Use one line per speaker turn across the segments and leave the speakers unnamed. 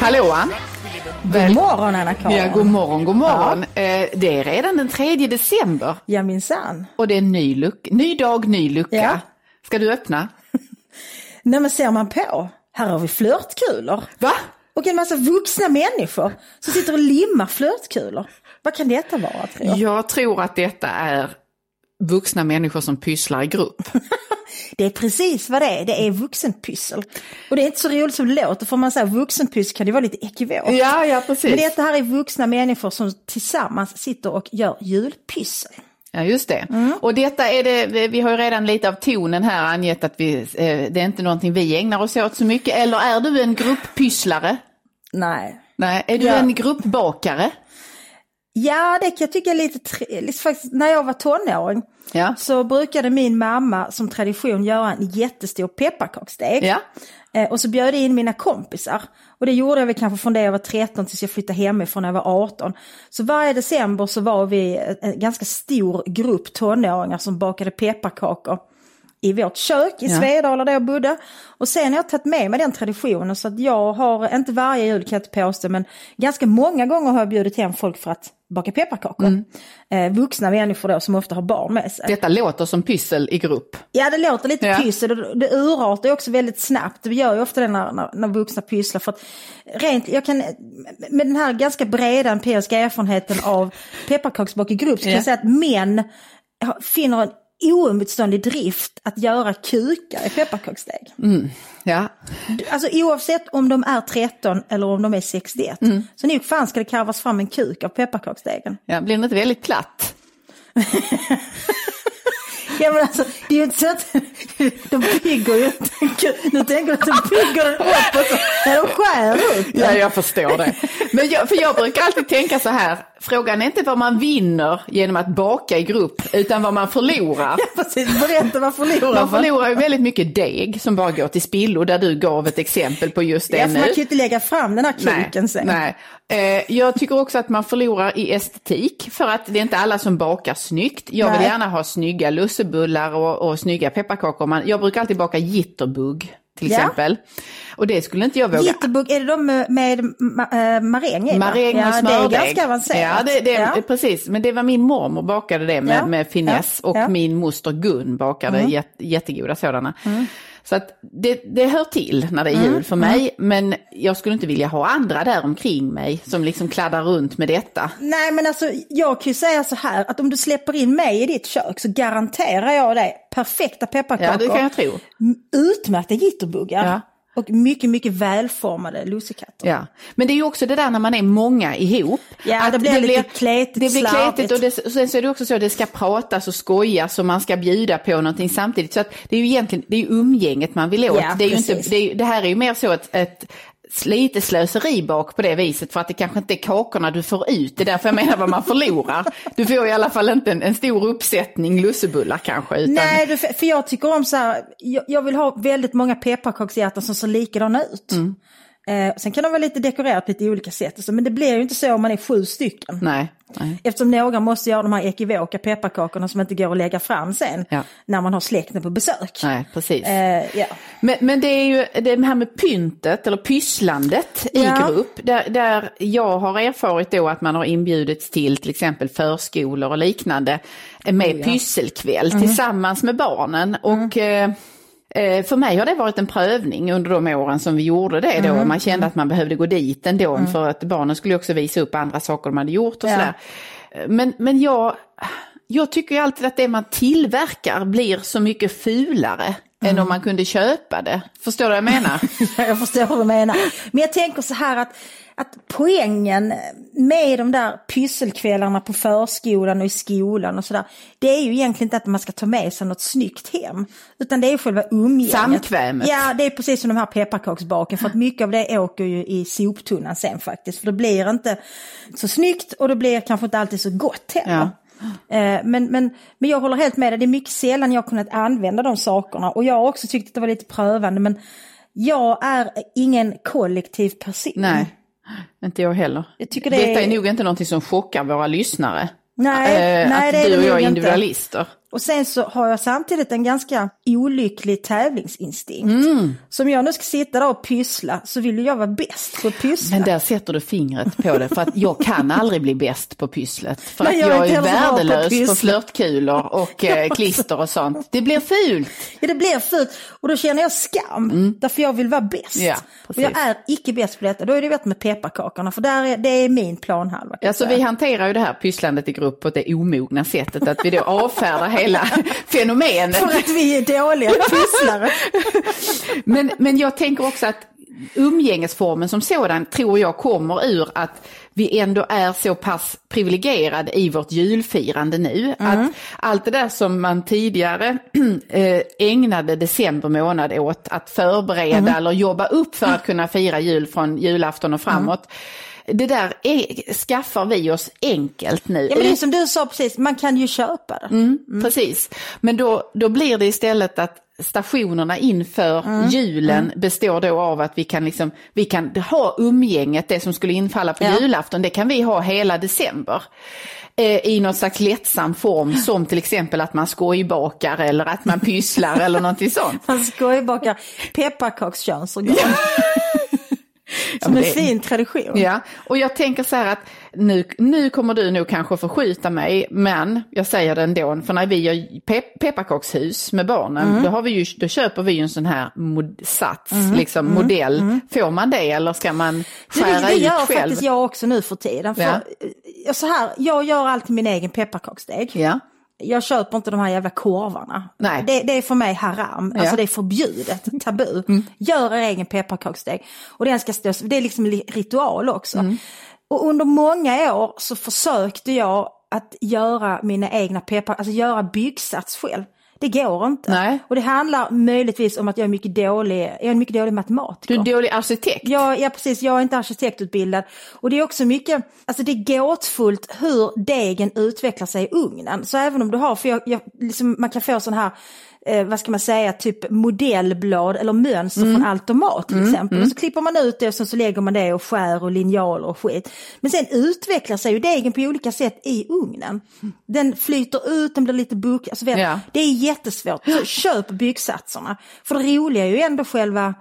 Hallå Ann.
God morgon Anna-Karin.
Ja, god morgon, god morgon. Eh, det är redan den 3 december
Ja minsann.
och det är en ny, luck, ny dag, ny lucka.
Ja.
Ska du öppna?
Nej men ser man på, här har vi flörtkulor.
Va?
Och en massa vuxna människor som sitter och limmar flörtkulor. Vad kan detta vara tror jag?
Jag tror att detta är vuxna människor som pysslar i grupp.
Det är precis vad det är, det är vuxenpyssel. Och det är inte så roligt som det låter, för man säger vuxenpyssel kan det vara lite ekivokt.
ja, ja precis.
Men detta här är vuxna människor som tillsammans sitter och gör julpyssel.
Ja, just det.
Mm.
Och detta är det, vi har ju redan lite av tonen här angett att vi, eh, det är inte någonting vi ägnar oss åt så mycket. Eller är du en grupppysslare?
Nej.
Nej, är du
Ja.
en gruppbakare?
Ja, det kan jag tycka är lite trevligt. Faktiskt, när jag var tonåring
Ja.
så brukade min mamma som tradition göra en jättestor pepparkaksdeg.
Ja.
Eh, och så bjöd jag in mina kompisar. Och det gjorde jag väl kanske från det jag var 13 tills jag flyttade hemifrån när jag var 18. Så varje december så var vi en- ganska stor grupp tonåringar som bakade pepparkakor i vårt kök i
Ja.
Svedala där jag bodde. Och sen har jag tagit med mig den traditionen så att jag har, inte varje jul kan jag inte påstå, men ganska många gånger har jag bjudit hem folk för att baka pepparkakor. Eh, vuxna människor då som ofta har barn med sig.
Detta låter som pyssel i grupp.
Ja det låter lite
Ja.
pyssel och det urartar också väldigt snabbt. Vi gör ju ofta det när, när, när vuxna pysslar. För att rent, jag kan, med den här ganska breda empiriska erfarenheten av pepparkaksbak i grupp så kan
Ja.
jag säga att män finner en oemotståndlig drift att göra kukar i pepparkaksdeg.
Ja.
Alltså oavsett om de är 13 eller om de är 61.
Mm.
Så nog fan ska det karvas fram en kuk av pepparkaksdegen.
ja, blir det inte väldigt platt?
Ja men alltså, det är ju inte så att de bygger ju inte. Nu tänker du att de bygger den upp och så, när de skär upp den.
Ja, jag förstår det. Men jag, för jag brukar alltid tänka så här, frågan är inte vad man vinner genom att baka i grupp, utan vad man förlorar.
Ja, precis, berätta vad förlorar
Man förlorar ju väldigt mycket deg som bara går till spillo, där du gav ett exempel på just det
Ja, för man
nu.
kan ju inte lägga fram den här kuken sen.
Nej. Eh, jag tycker också att man förlorar i estetik för att det är inte alla som bakar snyggt. Jag vill
Nej.
gärna ha snygga lussebullar och, och snygga pepparkakor. Man, jag brukar alltid baka jitterbug till
Ja.
exempel. Och det skulle inte jag våga.
Jitterbug, är det de med, med ma- äh, maräng i?
Maräng och
ja,
smördeg.
Det är ganska avancerat.
Ja, det, det,
Ja.
precis. Men det var min mormor bakade det med,
Ja.
med finess och.
Mm.
min moster Gun bakade jätte, jättegoda sådana. Så att det, det hör till när det är
Mm.
jul för mig, men jag skulle inte vilja ha andra där omkring mig som liksom kladdar runt med detta.
Nej men alltså jag kan ju säga så här att om du släpper in mig i ditt kök så garanterar jag dig perfekta pepparkakor.
Ja, det kan jag tro.
Utmärkta jitterbuggar.
Ja.
Och mycket, mycket välformade lussekatter.
Ja, men det är ju också det där när man är många ihop.
Ja,
att
det blir lite kletigt,
Det blir kletigt och det, sen så är det också så att det ska pratas och skojas och man ska bjuda på någonting samtidigt. Så att det är ju egentligen det är umgänget man vill åt.
Ja,
det, är ju inte, det, är, det här är ju mer så ett, ett lite slöseri bak på det viset för att det kanske inte är kakorna du får ut. Det är därför jag menar vad man förlorar. Du får i alla fall inte en, en stor uppsättning lussebullar kanske. Utan,
Nej, för jag tycker om så här, jag, jag vill ha väldigt många pepparkakshjärtan som ser likadana ut.
Mm.
Eh, sen kan de vara lite dekorerat på lite olika sätt, så, men det blir ju inte så om man är sju stycken.
nej, nej.
Eftersom några måste göra de här ekivoka pepparkakorna som inte går att lägga fram sen
Ja.
när man har släkten på besök.
nej, precis.
Eh, ja.
Men, men det är ju det här med pyntet eller pysslandet i
Ja.
grupp. Där, där jag har erfarit då att man har inbjudits till till exempel förskolor och liknande med pysselkväll tillsammans med barnen. Och eh, eh, för mig har det varit en prövning under de åren som vi gjorde det då. Man kände att man behövde gå dit ändå för att barnen skulle också visa upp andra saker de hade gjort och
Ja.
sådär. Men, men jag, jag tycker ju alltid att det man tillverkar blir så mycket fulare än om man kunde köpa det. Förstår du vad jag menar?
jag förstår vad du menar. Men jag tänker så här att, att poängen med de där pysselkvällarna på förskolan och i skolan och sådär. Det är ju egentligen inte att man ska ta med sig något snyggt hem. Utan det är ju själva umgänget.
Samkvämet.
Ja, det är precis som de här pepparkaksbaken. För att mycket av det åker ju i soptunnan sen faktiskt. För det blir inte så snyggt och det blir kanske inte alltid så gott heller.
Ja.
Eh, Men, men, men jag håller helt med dig, det är mycket sällan jag har kunnat använda de sakerna. Och jag har också tyckt att det var lite prövande. Men jag är ingen kollektiv person.
Nej, inte jag heller.
Jag tycker det
Detta är nog inte någonting som chockar våra lyssnare.
Nej,
Eh,
nej,
att
det är
du och jag är
inte. Och sen så har jag samtidigt en ganska olycklig tävlingsinstinkt. Så om jag nu ska sitta där och pyssla så vill jag vara bäst på pyssla.
Men där sätter du fingret på det, för att jag kan aldrig bli bäst på pysslet. För
Nej,
att
jag är
jag är
på
värdelös på,
pyssla.
flörtkulor och eh, klister och sånt. Det blir fult.
Ja, det blir fult och då känner jag skam. Därför jag vill vara bäst.
Ja,
och jag är icke bäst på detta. Då är det bättre med pepparkakorna för där är, det är min planhalva.
Alltså vi hanterar ju det här pysslandet i grupp på det omogna sättet att vi då avfärdar hela fenomenet.
För att vi är dåliga pysslare.
Men, men jag tänker också att umgängesformen som sådan tror jag kommer ur att vi ändå är så pass privilegierade i vårt julfirande nu. Att allt det där som man tidigare eh, ägnade december månad åt att förbereda eller jobba upp för att kunna fira jul från julafton och framåt. Det där är, skaffar vi oss enkelt nu.
Ja, men det är som du sa precis, man kan ju köpa det.
Mm, Precis, men då, då blir det istället att stationerna inför
Mm.
julen består då av att vi kan, liksom, vi kan ha umgänget, det som skulle infalla på
Ja.
julafton, det kan vi ha hela december. Eh, I någon slags lättsam form som till exempel att man skojbakar eller att man pysslar eller någonting sånt.
Man skojbakar pepparkakskönsorgan. Som en fin tradition.
Ja, och jag tänker så här att nu, nu kommer du nog kanske förskjuta mig, men jag säger det ändå, för när vi gör pe- pepparkakshus med barnen,
Mm.
då, har vi ju, då köper vi ju en sån här mod- sats, liksom modell. Får man det eller ska man
Mm. Det,
skära
det
ut
gör
själv?
faktiskt jag också nu för tiden. För,
Ja.
så här, jag gör alltid min egen pepparkaksdeg.
Ja,
Jag köper inte de här jävla korvarna.
Nej.
Det, det är för mig haram,
Ja. Mm.
alltså det är förbjudet, tabu. Gör er egen pepparkaksdeg. Och den ska stå, det är liksom li- ritual också.
Mm.
Och under många år så försökte jag att göra mina egna peppar, alltså göra byggsats själv. Det går inte.
Nej.
Och det handlar möjligtvis om att jag är mycket dålig, jag är en mycket dålig matematiker.
du är dålig arkitekt.
Ja, ja, precis. Jag är inte arkitektutbildad. Och det är också mycket, alltså det är gåtfullt hur degen utvecklar sig i ugnen. Så även om du har, för jag, jag, liksom, man kan få sån här, eh, vad ska man säga, typ modellblad eller mönster från automat till exempel. Och så klipper man ut det och så lägger man det och skär och linjaler och skit. Men sen utvecklar sig ju degen på olika sätt i ugnen. Den flyter ut, den blir lite buck, alltså vet,
Ja.
det är jättesvårt. Så köp byggsatserna. För det roliga är ju ändå själva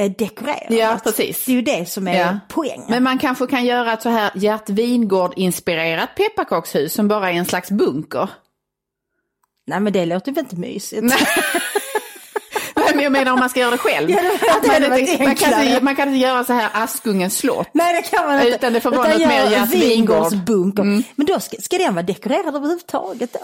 eh, dekorerandet.
Ja, precis.
Det är ju det som är
Ja.
poängen.
Men man kanske kan göra ett så här Gert Wingård-inspirerat pepparkakshus som bara är en slags bunker.
Nej men det låter väl inte mysigt.
Nej. Men jag menar om man ska göra det själv.
Ja, det-
Att
det
man, inte, kan inte, man kan inte göra så här Askungens slott.
Nej det kan man inte.
Utan det får vara något mer Gert. Mm.
Men då ska, ska den vara dekorerad överhuvudtaget då?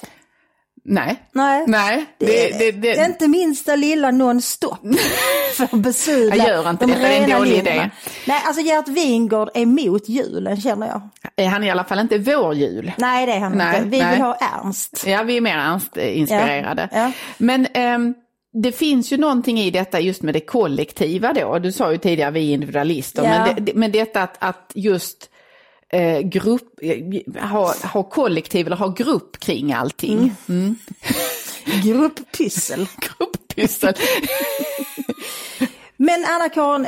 Nej.
Nej.
Nej. Det, det, det,
Inte minsta lilla nonstop för att besudla
Jag gör inte
de
detta, det är en dålig
linjerna.
idé.
Nej, alltså Gert Wingård är emot julen känner jag.
är han i alla fall inte vår jul.
Nej det är han
Nej,
inte. Vi
nej.
vill ha Ernst.
Ja, vi är mer Ernst-inspirerade.
Ja, ja.
Men ehm, det finns ju någonting i detta just med det kollektiva då. Du sa ju tidigare vi är individualister.
Ja.
Men, det, men detta att, att just eh, grupp, eh, ha, ha kollektiv eller ha grupp kring allting.
Mm. Grupppyssel.
Grupppyssel.
Men Anna-Karin,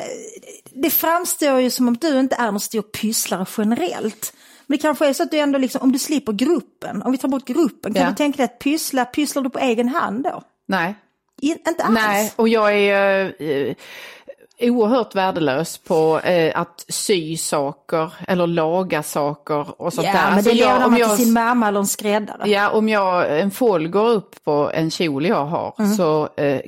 det framstår ju som om du inte är någon stor pysslare generellt. Men det kanske är så att du ändå liksom, om du slipper gruppen, om vi tar bort gruppen, kan
Ja.
du tänka dig att pyssla, pysslar du på egen hand då?
Nej.
I, inte alls?
Nej, och jag är eh, oerhört värdelös på eh, att sy saker eller laga saker och sånt
Ja,
där.
men
Alltså
det
jag- om
man
jag-
till sin mamma eller en skräddare.
Ja, om jag, en fåll går upp på en kjol jag har
Mm.
så, eh,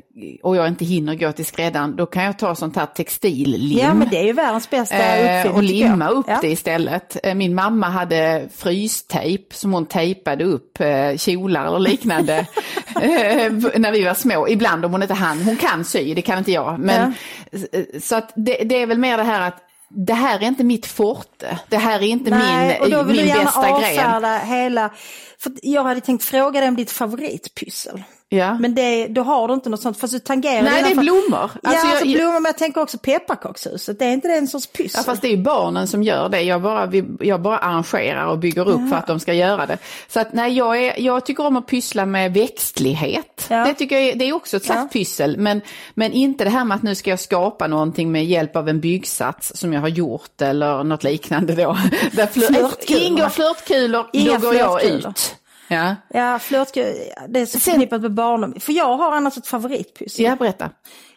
och jag inte hinner gå till skräddaren, då kan jag ta sånt här textillim.
Ja, men det är ju världens bästa
Eh,
uppfinning.
och
tycker jag.
limma upp
ja.
det istället. Eh, Min mamma hade frystejp som hon tejpade upp eh, kjolar eller liknande eh, när vi var små. Ibland om hon inte hann. Hon kan sy, det kan inte jag. Men, eh, Så att det, det är väl mer det här att det här är inte mitt forte. Det här är inte
Nej, och då
min,
vill
min
du gärna
bästa gren.
hela... För jag hade tänkt fråga dig om ditt favoritpyssel.
Ja.
Men det, då har du inte något sånt, fast du tangerar
Nej, det är blommor.
ja,
Alltså,
alltså
jag-
blommor, men jag tänker också pepparkakshuset. Det är inte det en sorts pyssel?
Ja, fast det är ju barnen som gör det. Jag bara, jag bara arrangerar och bygger upp för att de ska göra det. Så att nej, jag, är, jag tycker om att pyssla med växtlighet.
Ja.
Det tycker jag är, det är också ett slags
Ja.
pyssel. Men, men inte det här med att nu ska jag skapa någonting med hjälp av en byggsats som jag har gjort eller något liknande då. Där flör,
Flörtkulor.
ingår flörtkulor,
Inga
då går jag ut. Ja.
Ja, flörtgud, det är så förknippat med barndom. För jag har annars ett favoritpussel.
ja, berätta.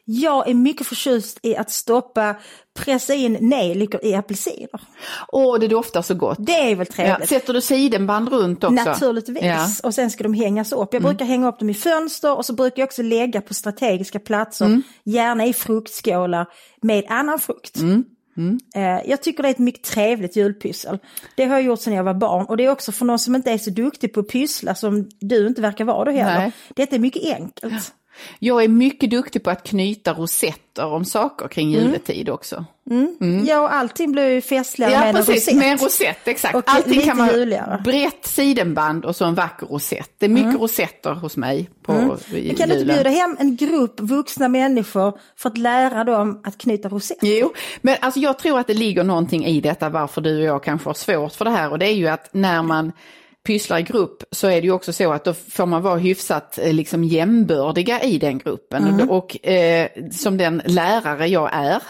Jag är mycket förtjust i att stoppa, pressa in nejlikor i apelsiner.
Åh, det doftar så gott.
Det är väl
Ja.
trevligt?
Sätter du sidenband runt också?
Naturligtvis.
Ja.
Och sen ska de hängas upp. Jag brukar hänga upp dem i fönster och så brukar jag också lägga på strategiska platser, gärna i fruktskålar med annan frukt. Eh, Jag tycker det är ett mycket trevligt julpyssel. Det har jag gjort sedan jag var barn och det är också för någon som inte är så duktig på att pyssla som du inte verkar vara då heller.
Nej.
Detta är mycket enkelt.
Jag är mycket duktig på att knyta rosetter om saker kring
Mm.
juletid också.
Ja, och allting blir ju festligare
Ja,
med en
precis.
rosett.
Med en rosett, exakt.
Och
Allting kan man
juligare.
brett sidenband och så en vacker rosett. Det är mycket rosetter hos mig på i
Mm. Men kan du inte bjuda hem en grupp vuxna människor för att lära dem att knyta rosett?
Jo, men alltså jag tror att det ligger någonting i detta varför du och jag kanske har svårt för det här och det är ju att när man pysslar i grupp så är det ju också så att då får man vara hyfsat eh, liksom jämbördiga i den gruppen.
Mm.
Och eh, som den lärare jag är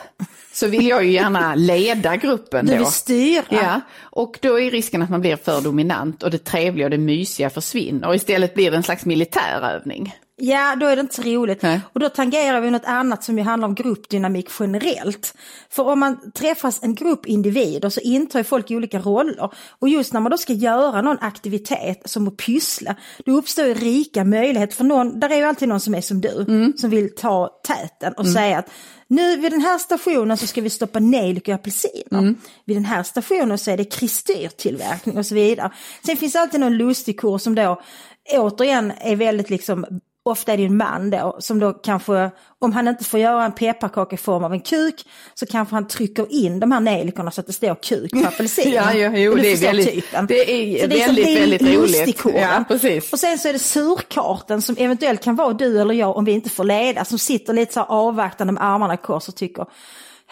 så vill jag ju gärna leda gruppen
Du vill styra.
Ja, och då är risken att man blir för dominant och det trevliga och det mysiga försvinner och istället blir det en slags militärövning.
Ja, då är det inte så roligt.
Nej.
Och då tangerar vi något annat som ju handlar om gruppdynamik generellt. För om man träffas en grupp individer så intar folk olika roller. Och just när man då ska göra någon aktivitet som att pyssla, då uppstår ju rika möjligheter för någon, där är ju alltid någon som är som du, som vill ta täten och säga att nu vid den här stationen så ska vi stoppa nejlikor och apelsiner. Vid den här stationen så är det kristyrtillverkning och så vidare. Sen finns det alltid någon lustig kurs som då återigen är väldigt liksom Ofta är det en man då som då kanske, om han inte får göra en pepparkaka i form av en kuk, så kanske han trycker in de här nejlikorna så att det står kuk på apelsinen.
Ja, jo,
Du
det är väldigt-
typen.
det är
Så
väldigt,
det är
väldigt roligt.
lustigkåren.
Ja, precis.
Och sen så är det surkarten som eventuellt kan vara du eller jag om vi inte får leda, som sitter lite så avvaktande med armarna i kors och tycker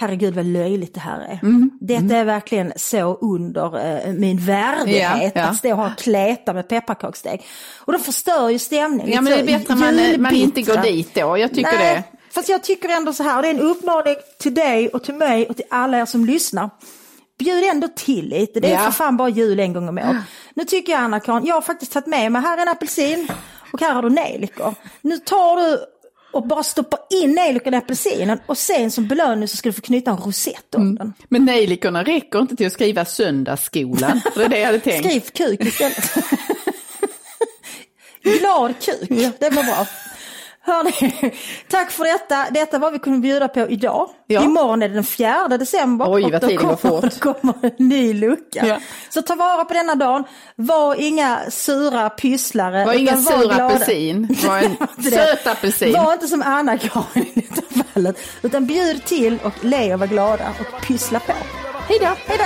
Herregud vad löjligt det här är.
Mm.
Detta är verkligen så under eh, min värdighet
Ja, ja.
att stå och ha en kläta med pepparkaksdeg. Och de förstör ju stämningen.
Ja men det är bättre man, man inte går dit då, jag tycker
Nej,
det.
Fast jag tycker ändå så här, och det är en uppmaning till dig och till mig och till alla er som lyssnar. Bjud ändå till lite, det är
Ja.
för fan bara jul en gång om året. Nu tycker jag Anna-Karin, jag har faktiskt tagit med mig, här är en apelsin och här har du nejlikor. Nu tar du och bara stoppar in nejlikorna i apelsinen och sen som belöning så ska du få knyta en rosett om den.
Men nejlikorna räcker inte till att skriva söndagsskolan. Det är det jag hade tänkt.
Skriv kuk istället. Glad kuk, det var bra. Hörni, tack för detta. Detta var vi kunde bjuda på idag.
Ja.
Imorgon är det den 4 december.
Oj,
och
vad
då
tiden går
kommer,
fort.
då kommer en ny lucka.
Ja.
Så ta vara på denna dagen. Var inga sura pysslare.
Var
utan
ingen sur
glada.
apelsin, var en
Var
söt apelsin.
Var inte som Anna-Karin i detta fallet. Utan bjud till och le och var glada och pyssla på.
Hej då!
Hej då!